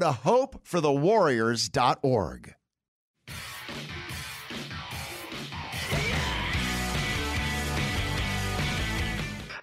to hopeforthewarriors.org.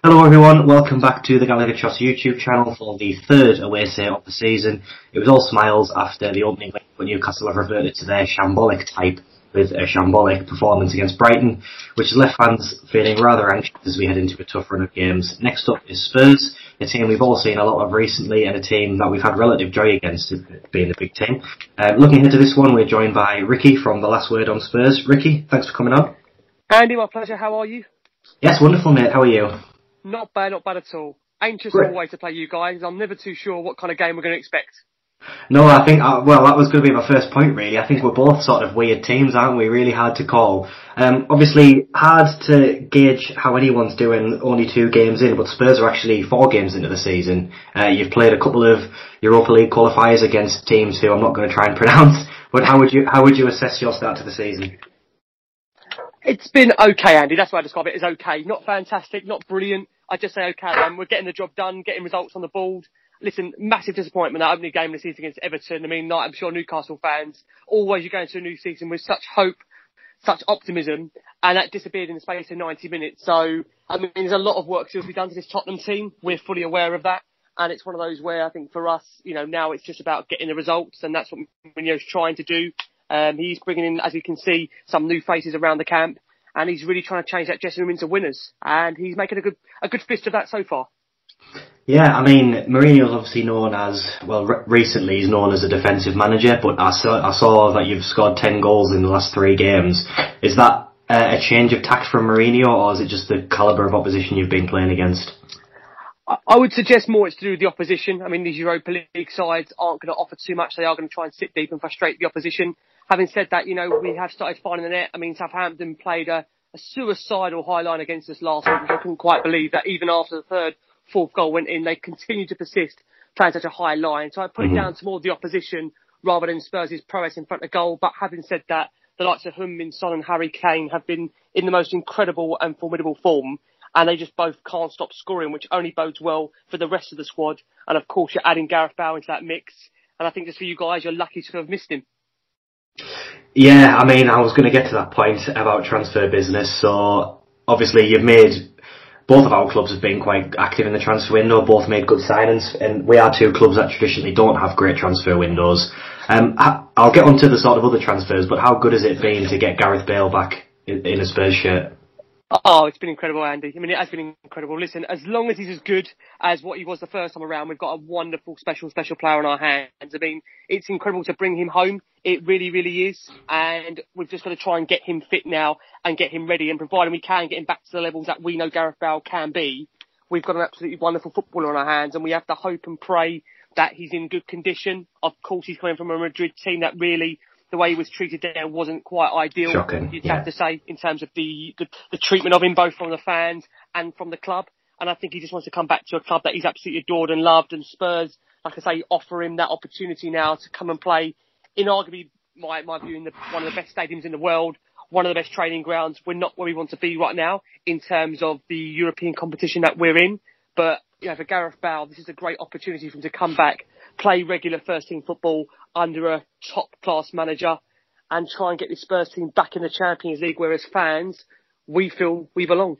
Hello everyone, welcome back to the Gallagher Tross YouTube channel for the third Away Say of the season. It was all smiles after the opening but Newcastle have reverted to their shambolic type with a shambolic performance against Brighton, which has left fans feeling rather anxious as we head into a tough run of games. Next up is Spurs, a team we've all seen a lot of recently and a team that we've had relative joy against, being a big team. Uh, looking ahead to this one, we're joined by Ricky from The Last Word on Spurs. Ricky, thanks for coming on. Andy, my pleasure. How are you? Yes, wonderful mate, how are you? Not bad, not bad at all. Anxious Great. always to play you guys. I'm never too sure what kind of game we're going to expect. No, I think, uh, well, that was going to be my first point really. I think we're both sort of weird teams, aren't we? Really hard to call. Um, obviously hard to gauge how anyone's doing only two games in, but Spurs are actually four games into the season. Uh, you've played a couple of Europa League qualifiers against teams who I'm not going to try and pronounce, but how would you, how would you assess your start to the season? It's been okay, Andy. That's why I describe it as okay. Not fantastic, not brilliant. I just say okay. Um, we're getting the job done, getting results on the board. Listen, massive disappointment that opening game of the season against Everton. I mean, I'm sure Newcastle fans always you go into a new season with such hope, such optimism, and that disappeared in the space of 90 minutes. So, I mean, there's a lot of work still to be done to this Tottenham team. We're fully aware of that. And it's one of those where I think for us, you know, now it's just about getting the results, and that's what Mourinho's trying to do. Um, he's bringing in, as you can see, some new faces around the camp, and he's really trying to change that dressing room into winners. And he's making a good, a good fist of that so far. Yeah, I mean, Mourinho's obviously known as, well, re- recently he's known as a defensive manager, but I saw, I saw that you've scored 10 goals in the last three games. Is that uh, a change of tact from Mourinho, or is it just the calibre of opposition you've been playing against? I- would suggest more it's to do with the opposition. I mean, these Europa League sides aren't going to offer too much. They are going to try and sit deep and frustrate the opposition. Having said that, you know, we have started finding the net. I mean, Southampton played a, a suicidal high line against us last week, which I couldn't quite believe that even after the third, fourth goal went in, they continued to persist playing such a high line. So I put Mhm. it down to more the opposition rather than Spurs' prowess in front of goal. But having said that, the likes of Heung-Min Son and Harry Kane have been in the most incredible and formidable form. And they just both can't stop scoring, which only bodes well for the rest of the squad. And of course, you're adding Gareth Bale into that mix. And I think just for you guys, you're lucky to have missed him. Yeah, I mean, I was going to get to that point about transfer business. So obviously, you've made both of our clubs have been quite active in the transfer window. Both made good signings, and we are two clubs that traditionally don't have great transfer windows. Um, I'll get onto the sort of other transfers, but how good has it been to get Gareth Bale back in, in a Spurs shirt? Oh, it's been incredible, Andy. I mean, it has been incredible. Listen, as long as he's as good as what he was the first time around, we've got a wonderful, special, special player on our hands. I mean, it's incredible to bring him home. It really, really is. And we've just got to try and get him fit now and get him ready. And providing we can get him back to the levels that we know Gareth Bale can be, we've got an absolutely wonderful footballer on our hands. And we have to hope and pray that he's in good condition. Of course, he's coming from a Madrid team that really the way he was treated there wasn't quite ideal. Shocking, You'd yeah. have to say in terms of the, the the treatment of him, both from the fans and from the club. And I think he just wants to come back to a club that he's absolutely adored and loved. And Spurs, like I say, offer him that opportunity now to come and play in arguably my my view in the, one of the best stadiums in the world, one of the best training grounds. We're not where we want to be right now in terms of the European competition that we're in, but you know, for Gareth Bale, this is a great opportunity for him to come back, play regular first team football under a top class manager and try and get this Spurs team back in the Champions League where as fans, we feel we belong.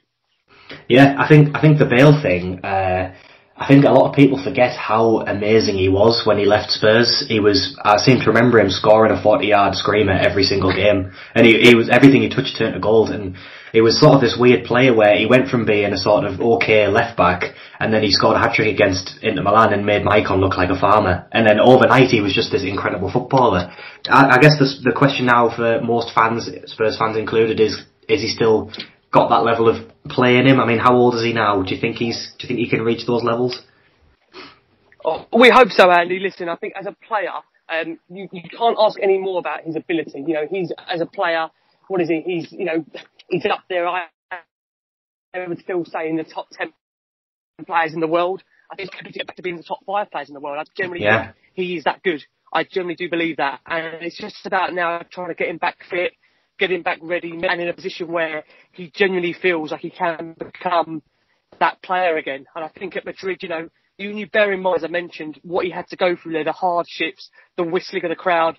Yeah, I think I think the Bale thing. Uh, I think a lot of people forget how amazing he was when he left Spurs. He was. I seem to remember him scoring a forty-yard screamer every single game, and he, he was everything he touched turned to gold. And he was sort of this weird player where he went from being a sort of okay left back, and then he scored a hat trick against Inter Milan and made Maicon look like a farmer. And then overnight he was just this incredible footballer. I, I guess the the question now for most fans, Spurs fans included, is is he still got that level of play in him? I mean, how old is he now? Do you think he's? Do you think he can reach those levels? Oh, we hope so, Andy. Listen, I think as a player, um, you, you can't ask any more about his ability. You know, he's as a player, what is he? He's you know, he's up there. I, I would still say in the top ten players in the world. I think he's to get back to being the top five players in the world. I generally Yeah. think he is that good. I generally do believe that, and it's just about now trying to get him back fit, get him back ready, and in a position where he genuinely feels like he can become that player again. And I think at Madrid, you know, you, you bear in mind, as I mentioned, what he had to go through there, the hardships, the whistling of the crowd,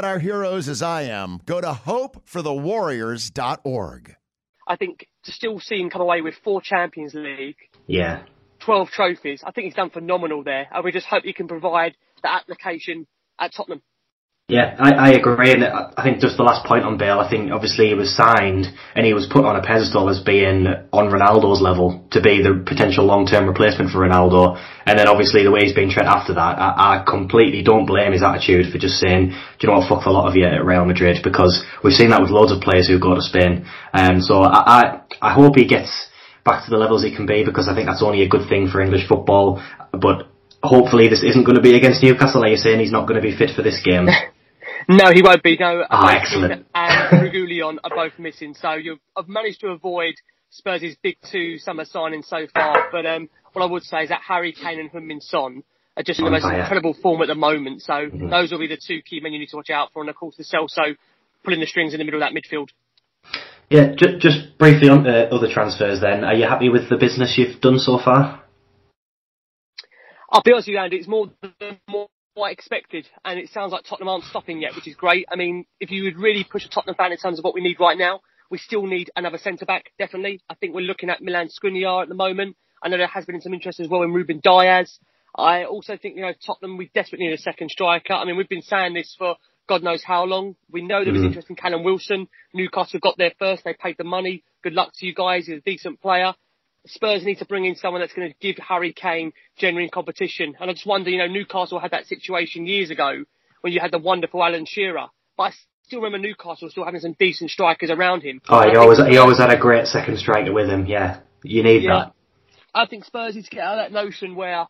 our heroes as I am, go to hopeforthewarriors.org. I think to still see him come away with four Champions League, Yeah. 12 trophies, I think he's done phenomenal there. And we just hope he can provide the application at Tottenham. Yeah, I, I agree, and I think just the last point on Bale, I think obviously he was signed and he was put on a pedestal as being on Ronaldo's level to be the potential long-term replacement for Ronaldo, and then obviously the way he's been treated after that, I, I completely don't blame his attitude for just saying, do you know what, fuck the lot of you at Real Madrid, because we've seen that with loads of players who go to Spain, um, so I, I, I hope he gets back to the levels he can be, because I think that's only a good thing for English football, but hopefully this isn't going to be against Newcastle, Are you're saying, he's not going to be fit for this game. No, he won't be. No, Ah, excellent. and Reguilon are both missing. So you've I've managed to avoid Spurs' big two summer signings so far. But um, what I would say is that Harry Kane and Heung-Min Son are just in the most incredible form at the moment. So Mhm. those will be the two key men you need to watch out for. And of course, Lo Celso pulling the strings in the middle of that midfield. Yeah, ju- just briefly on uh, other transfers then. Are you happy with the business you've done so far? I'll be honest with you, Andy, it's more than more what I expected, and it sounds like Tottenham aren't stopping yet, which is great. I mean, if you would really push a Tottenham fan in terms of what we need right now, we still need another centre back, definitely. I think we're looking at Milan Skriniar at the moment. I know there has been some interest as well in Ruben Dias. I also think, you know, Tottenham, we desperately need a second striker. I mean, we've been saying this for God knows how long. We know there was Mhm. interest in Callum Wilson. Newcastle got there first. They paid the money. Good luck to you guys. He's a decent player. Spurs need to bring in someone that's going to give Harry Kane genuine competition. And I just wonder, you know, Newcastle had that situation years ago when you had the wonderful Alan Shearer. But I still remember Newcastle still having some decent strikers around him. Oh, he always he always had a great second striker with him. Yeah, you need Yeah. that. I think Spurs need to get out of that notion where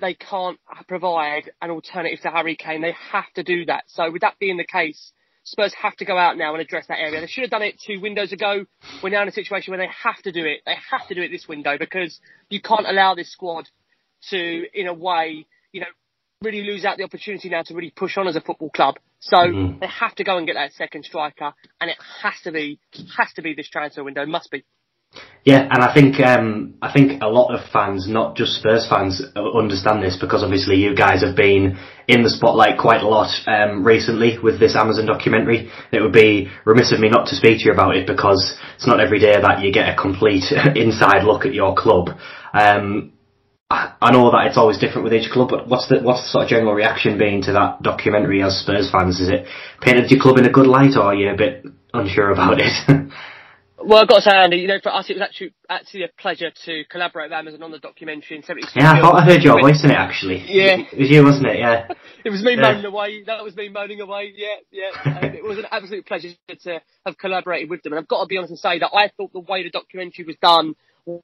they can't provide an alternative to Harry Kane. They have to do that. So with that being the case, Spurs have to go out now and address that area. They should have done it two windows ago. We're now in a situation where they have to do it. They have to do it this window because you can't allow this squad to, in a way, you know, really lose out the opportunity now to really push on as a football club. So Mhm. they have to go and get that second striker, and it has to be has to be this transfer window. Must be. Yeah, and I think um, I think a lot of fans, not just Spurs fans, understand this because obviously you guys have been in the spotlight quite a lot um, recently with this Amazon documentary. It would be remiss of me not to speak to you about it because it's not every day that you get a complete inside look at your club. Um, I know that it's always different with each club, but what's the what's the sort of general reaction being to that documentary as Spurs fans? Is it painted your club in a good light, or are you a bit unsure about it? Well, I've got to say, Andy, you know, for us, it was actually actually a pleasure to collaborate with Amazon on the documentary in 70 Yeah, I thought I heard your voice in it actually. Yeah. It was you, wasn't it? Yeah. it was me Yeah. moaning away. That was me moaning away. Yeah, yeah. And it was an absolute pleasure to have collaborated with them. And I've got to be honest and say that I thought the way the documentary was done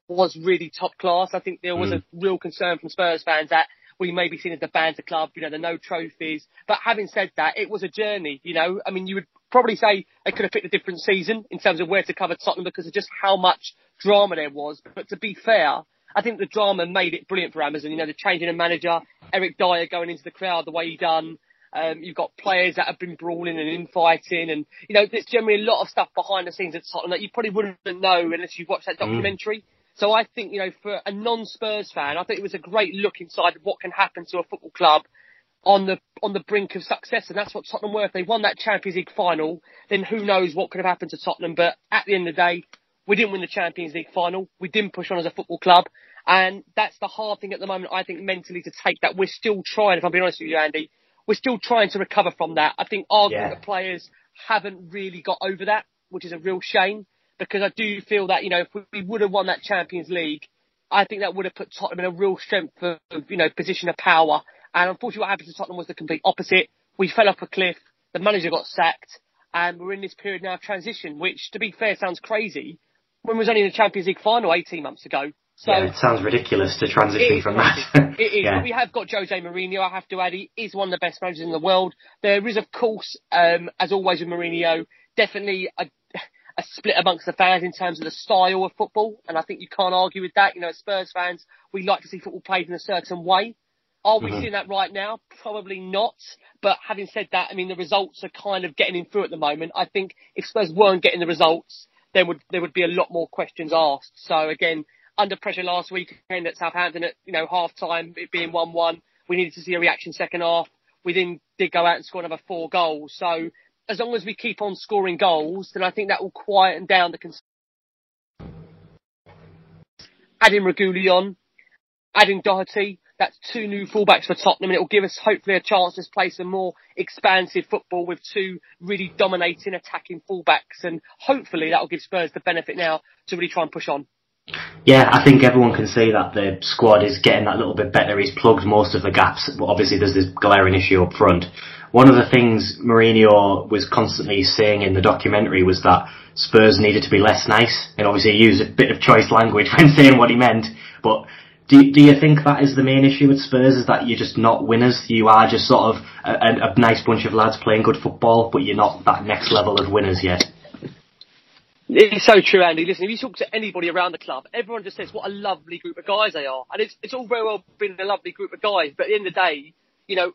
was really top class. I think there was Mm. a real concern from Spurs fans that we may be seen as the banter club, you know, the no trophies. But having said that, it was a journey, you know. I mean, you would probably say they could have picked a different season in terms of where to cover Tottenham because of just how much drama there was. But to be fair, I think the drama made it brilliant for Amazon. You know, the changing of manager, Eric Dier going into the crowd the way he done. Um, you've got players that have been brawling and infighting, and you know, there's generally a lot of stuff behind the scenes at Tottenham that you probably wouldn't know unless you watched that documentary. So I think, you know, for a non-Spurs fan, I think it was a great look inside what can happen to a football club on the on the brink of success, and that's what Tottenham were. If they won that Champions League final, then who knows what could have happened to Tottenham. But at the end of the day, we didn't win the Champions League final. We didn't push on as a football club, and that's the hard thing at the moment. I think mentally to take that. We're still trying. If I'm being honest with you, Andy, we're still trying to recover from that. I think our Yeah. group of players haven't really got over that, which is a real shame because I do feel that you know if we, we would have won that Champions League, I think that would have put Tottenham in a real strength of, of you know position of power. And unfortunately, what happened to Tottenham was the complete opposite. We fell off a cliff. The manager got sacked, and we're in this period now of transition, which, to be fair, sounds crazy. When we was only in the Champions League final 18 months ago. So yeah, it sounds ridiculous to transition from crazy. that. It is. yeah. We have got Jose Mourinho, I have to add. He is one of the best managers in the world. There is, of course, um, as always with Mourinho, definitely a, a split amongst the fans in terms of the style of football. And I think you can't argue with that. You know, as Spurs fans, we like to see football played in a certain way. Are we Mhm. seeing that right now? Probably not. But having said that, I mean, the results are kind of getting him through at the moment. I think if Spurs weren't getting the results, then would, there would be a lot more questions asked. So again, under pressure last weekend at Southampton at, you know, half time, it being 1-1, we needed to see a reaction second half. We then did go out and score another four goals. So as long as we keep on scoring goals, then I think that will quieten down the concern. Adding Reguilon, adding Doherty, that's two new fullbacks for Tottenham and it will give us hopefully a chance to play some more expansive football with two really dominating attacking fullbacks and hopefully that will give Spurs the benefit now to really try and push on. Yeah, I think everyone can see that the squad is getting that little bit better. He's plugged most of the gaps, but obviously there's this glaring issue up front. One of the things Mourinho was constantly saying in the documentary was that Spurs needed to be less nice, and obviously he used a bit of choice language when saying what he meant. But do do you think that is the main issue with Spurs? Is that you're just not winners? You are just sort of a, a, a nice bunch of lads playing good football, but you're not that next level of winners yet. It's so true, Andy. Listen, if you talk to anybody around the club, everyone just says what a lovely group of guys they are. And it's, it's all very well being a lovely group of guys, but at the end of the day, you know,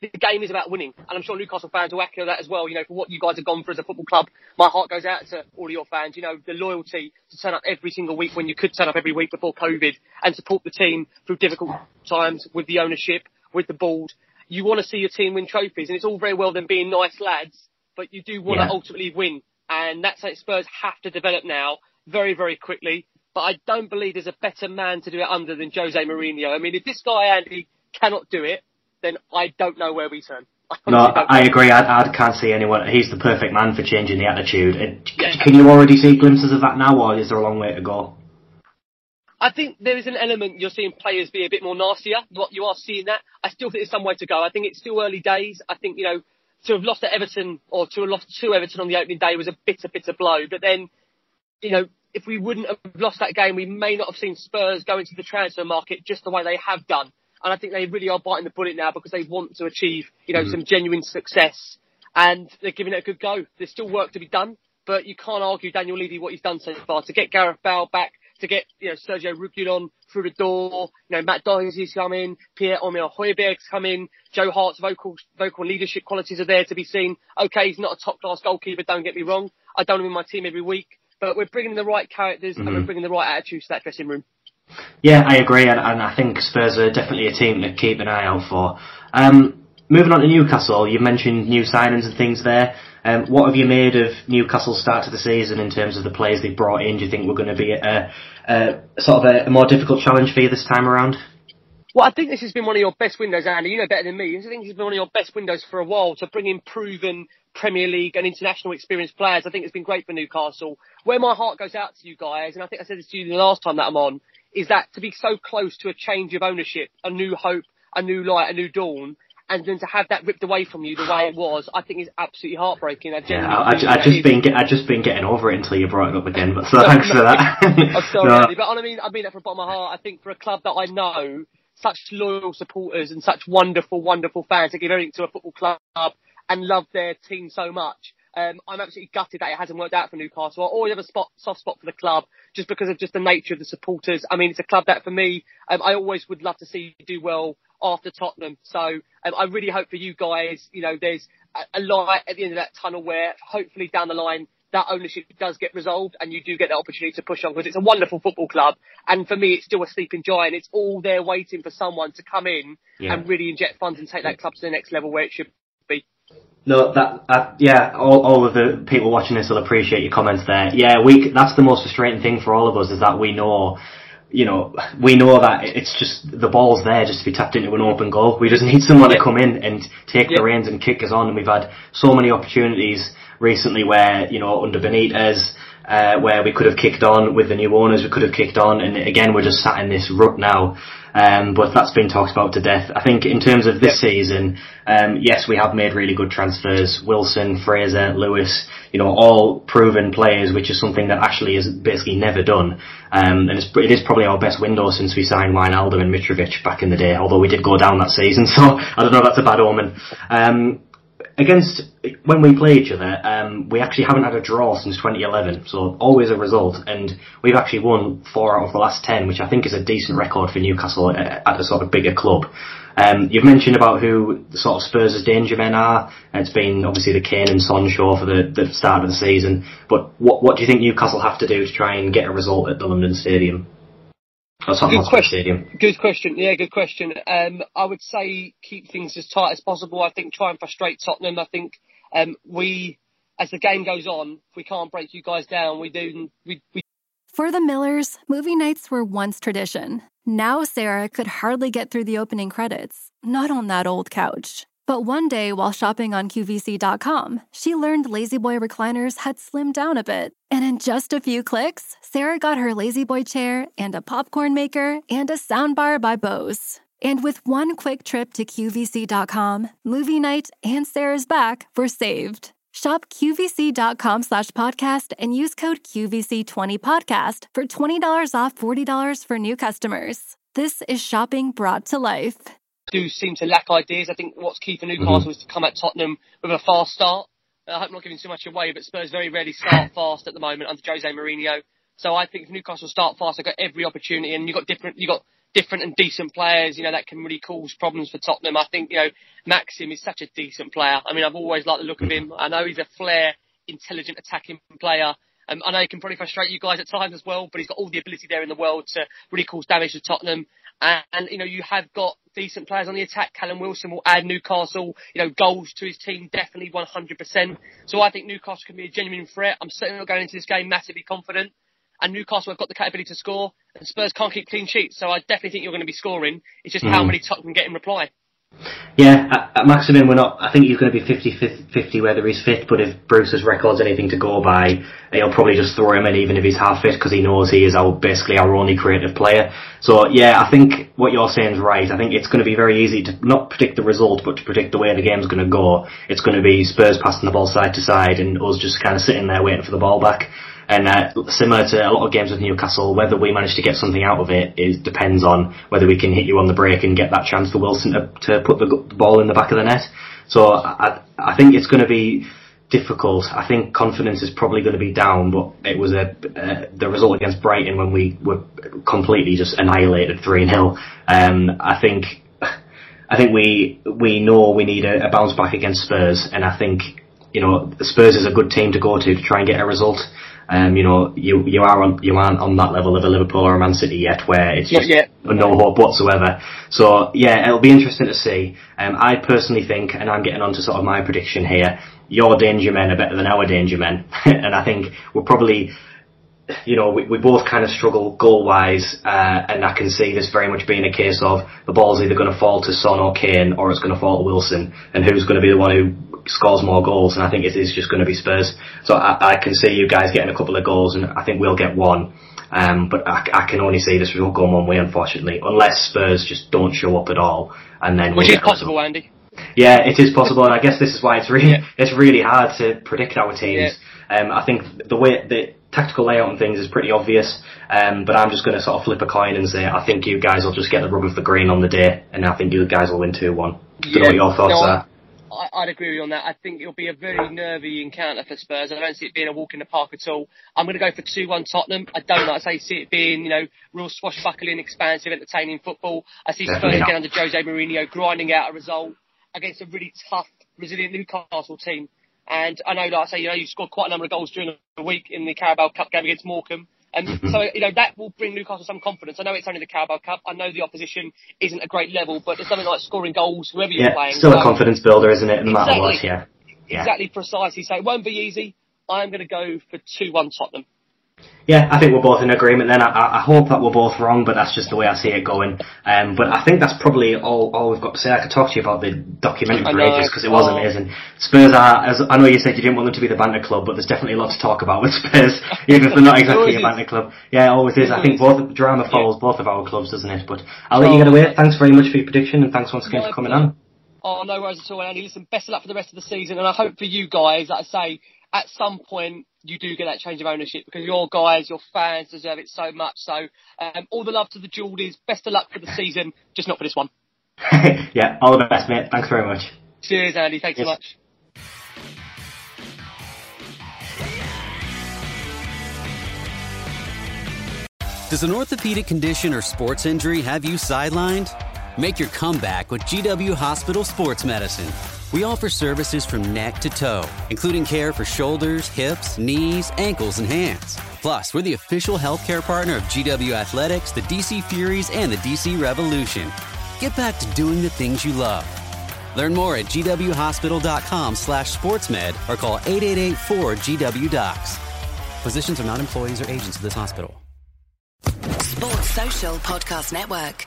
the game is about winning. And I'm sure Newcastle fans will echo that as well, you know, for what you guys have gone through as a football club. My heart goes out to all of your fans, you know, the loyalty to turn up every single week when you could turn up every week before COVID and support the team through difficult times with the ownership, with the board. You want to see your team win trophies and it's all very well them being nice lads, but you do want Yeah. to ultimately win. And that's something Spurs have to develop now very, very quickly. But I don't believe there's a better man to do it under than Jose Mourinho. I mean, if this guy, Andy, cannot do it, then I don't know where we turn. I No, I agree. I, I can't see anyone. He's the perfect man for changing the attitude. Uh, Can you already see glimpses of that now, or is there a long way to go? I think there is an element you're seeing players be a bit more nastier. What you are seeing that. I still think there's some way to go. I think it's still early days. I think you know to have lost to Everton or to have lost to Everton on the opening day was a bitter, bitter blow. But then, you know, if we wouldn't have lost that game, we may not have seen Spurs go into the transfer market just the way they have done. And I think they really are biting the bullet now because they want to achieve, you know, some genuine success. And they're giving it a good go. There's still work to be done, but you can't argue Daniel Levy what he's done so far to get Gareth Bale back, to get you know Sergio Reguilon through the door. You know Matt Doherty's come in, Pierre Emile Højbjerg's come in, Joe Hart's vocal vocal leadership qualities are there to be seen. Okay, he's not a top class goalkeeper. Don't get me wrong. I don't him in my team every week, but we're bringing the right characters and we're Mhm. bringing the right attitudes to that dressing room. Yeah, I agree, and, and I think Spurs are definitely a team to keep an eye out for. Um, moving on to Newcastle, you mentioned new signings and things there. Um, what have you made of Newcastle's start to the season in terms of the players they've brought in? Do you think we're going to be a, a, sort of a, a more difficult challenge for you this time around? Well, I think this has been one of your best windows, Andy. You know better than me. I think this has been one of your best windows for a while to bring in proven Premier League and international experienced players. I think it's been great for Newcastle. Where my heart goes out to you guys, and I think I said this to you the last time that I'm on, is that to be so close to a change of ownership, a new hope, a new light, a new dawn, and then to have that ripped away from you the way it was, I think is absolutely heartbreaking. I Yeah, I, I, I just been I just been getting over it until you brought it up again. But so thanks for that. I'm sorry, No. Andy, but I mean, I mean that from the bottom of my heart. I think for a club that I know, such loyal supporters and such wonderful, wonderful fans that give everything to a football club and love their team so much. Um, I'm absolutely gutted that it hasn't worked out for Newcastle. I always have a spot, soft spot for the club just because of just the nature of the supporters. I mean, it's a club that for me, um, I always would love to see do well after Tottenham. So um, I really hope for you guys, you know, there's a, a light at the end of that tunnel where hopefully down the line that ownership does get resolved and you do get the opportunity to push on because it's a wonderful football club. And for me, it's still a sleeping giant. It's all there waiting for someone to come in Yeah. and really inject funds and take that club to the next level where it should. No, that, uh, yeah, all, all of the people watching this will appreciate your comments there. Yeah, we, that's the most frustrating thing for all of us is that we know, you know, we know that it's just, the ball's there just to be tapped into an open goal. We just need someone to come in and take the reins and kick us on and we've had so many opportunities recently where, you know, under Benitez, uh, where we could have kicked on with the new owners, we could have kicked on, and again, we're just sat in this rut now. Um, but that's been talked about to death. I think in terms of this season, um, yes, we have made really good transfers. Wilson, Fraser, Lewis, you know, all proven players, which is something that Ashley has basically never done. Um, and it's, it is probably our best window since we signed Wijnaldum and Mitrovic back in the day, although we did go down that season, so I don't know if that's a bad omen. Against when we play each other, um, we actually haven't had a draw since 2011, so always a result, and we've actually won four out of the last ten, which I think is a decent record for Newcastle at, at a sort of bigger club. Um, you've mentioned about who the sort of Spurs' danger men are. It's been obviously the Kane and Son show for the, the start of the season, but what what do you think Newcastle have to do to try and get a result at the London Stadium? Or Tottenham Good question. Stadium. Good question. Yeah, good question. Um, I would say keep things as tight as possible. I think try and frustrate Tottenham. I think um, we, as the game goes on, if we can't break you guys down, we do. We, we For the Millers, movie nights were once tradition. Now Sarah could hardly get through the opening credits, not on that old couch. But one day while shopping on QVC.com, she learned La-Z-Boy recliners had slimmed down a bit. And in just a few clicks, Sarah got her La-Z-Boy chair and a popcorn maker and a soundbar by Bose. And with one quick trip to QVC.com, movie night and Sarah's back were saved. Shop QVC.com slash podcast and use code QVC20podcast for $20 off $40 for new customers. This is shopping brought to life. Do seem to lack ideas. I think what's key for Newcastle is to come at Tottenham with a fast start. Uh, I hope I'm not giving too much away, but Spurs very rarely start fast at the moment under Jose Mourinho. So I think if Newcastle start fast, they've got every opportunity, and you've got different, you've got different and decent players, you know, that can really cause problems for Tottenham. I think, you know, Maxim is such a decent player. I mean, I've always liked the look of him. I know he's a flair, intelligent attacking player. Um, I know he can probably frustrate you guys at times as well, but he's got all the ability there in the world to really cause damage to Tottenham. And, and you know, you have got decent players on the attack. Callum Wilson will add Newcastle, you know, goals to his team, definitely 100%. So I think Newcastle can be a genuine threat. I'm certainly not going into this game massively confident. And Newcastle have got the capability to score, and Spurs can't keep clean sheets. So I definitely think you're going to be scoring. It's just how Mhm. many Tottenham can get in reply. Yeah, at, at Maximin, we're not. I think he's going to be 50-50 whether he's fit. But if Bruce's record's anything to go by, he'll probably just throw him in even if he's half fit because he knows he is our basically our only creative player. So yeah, I think what you're saying is right. I think it's going to be very easy to not predict the result, but to predict the way the game's going to go. It's going to be Spurs passing the ball side to side and us just kind of sitting there waiting for the ball back. And uh, similar to a lot of games with Newcastle, whether we manage to get something out of it is depends on whether we can hit you on the break and get that chance for Wilson to, to put the, the ball in the back of the net. So I, I think it's going to be difficult. I think confidence is probably going to be down, but it was a uh, the result against Brighton when we were completely just annihilated three 0 Um, I think I think we we know we need a, a bounce back against Spurs, and I think you know Spurs is a good team to go to to try and get a result. Um, you know, you you are on you aren't on that level of a Liverpool or a Man City yet, where it's just no hope whatsoever. So yeah, it'll be interesting to see. Um, I personally think, and I'm getting on to sort of my prediction here, your danger men are better than our danger men, and I think we're probably you know, we, we both kind of struggle goal wise, uh, and I can see this very much being a case of the ball's either going to fall to Son or Kane, or it's going to fall to Wilson, and who's going to be the one who scores more goals, and I think it is just going to be Spurs. So I, I can see you guys getting a couple of goals, and I think we'll get one. Um, but I, I can only see this result going one way, unfortunately, unless Spurs just don't show up at all, and then Which we'll is possible, Andy. Yeah, it is possible, and I guess this is why it's really it's really hard to predict our teams. Um, I think the way the tactical layout and things is pretty obvious, um, but I'm just going to sort of flip a coin and say I think you guys will just get the rub of the green on the day, and I think you guys will win two one. Don't what your thoughts no, are. I, I'd agree with you on that. I think it'll be a very nervy encounter for Spurs. I don't see it being a walk in the park at all. I'm going to go for 2-1 Tottenham. I don't like to say see it being, you know, real swashbuckling, expansive, entertaining football. I see Definitely Spurs not. again under Jose Mourinho grinding out a result against a really tough, resilient Newcastle team. And I know, like I say, you know, you scored quite a number of goals during the week in the Carabao Cup game against Morecambe. And Mm-hmm. so, you know, that will bring Newcastle some confidence. I know it's only the Carabao Cup. I know the opposition isn't a great level, but there's something like scoring goals, whoever you're Yeah, playing. still a confidence builder, isn't it? No matter Exactly. what, yeah. Yeah. Exactly precisely. So it won't be easy. I'm going to go for 2-1 Tottenham. Yeah, I think we're both in agreement then. I, I hope that we're both wrong, but that's just the way I see it going. Um, but I think that's probably all, all we've got to say. I could talk to you about the documentary for ages because it was Oh. amazing. Spurs are, as I know you said you didn't want them to be the banter club, but there's definitely a lot to talk about with Spurs, even if they're not exactly a banter club. Yeah, it always is. I think both drama follows both of our clubs, doesn't it? But I'll let you get away. Thanks very much for your prediction and thanks once again for coming on. Oh, no worries at all, Andy. Listen, best of luck for the rest of the season. And I hope for you guys, like I say, at some point, you do get that change of ownership because your guys, your fans deserve it so much. So, um, all the love to the Geordies. Best of luck for the season, just not for this one. yeah, all the best, mate. Thanks very much. Cheers, Andy. Thanks so much. Does an orthopedic condition or sports injury have you sidelined? Make your comeback with GW Hospital Sports Medicine. We offer services from neck to toe, including care for shoulders, hips, knees, ankles, and hands. Plus, we're the official healthcare partner of GW Athletics, the DC Furies, and the DC Revolution. Get back to doing the things you love. Learn more at gwhospital.com slash sportsmed or call 888-4GW-DOCS. Physicians are not employees or agents of this hospital. Sports Social Podcast Network.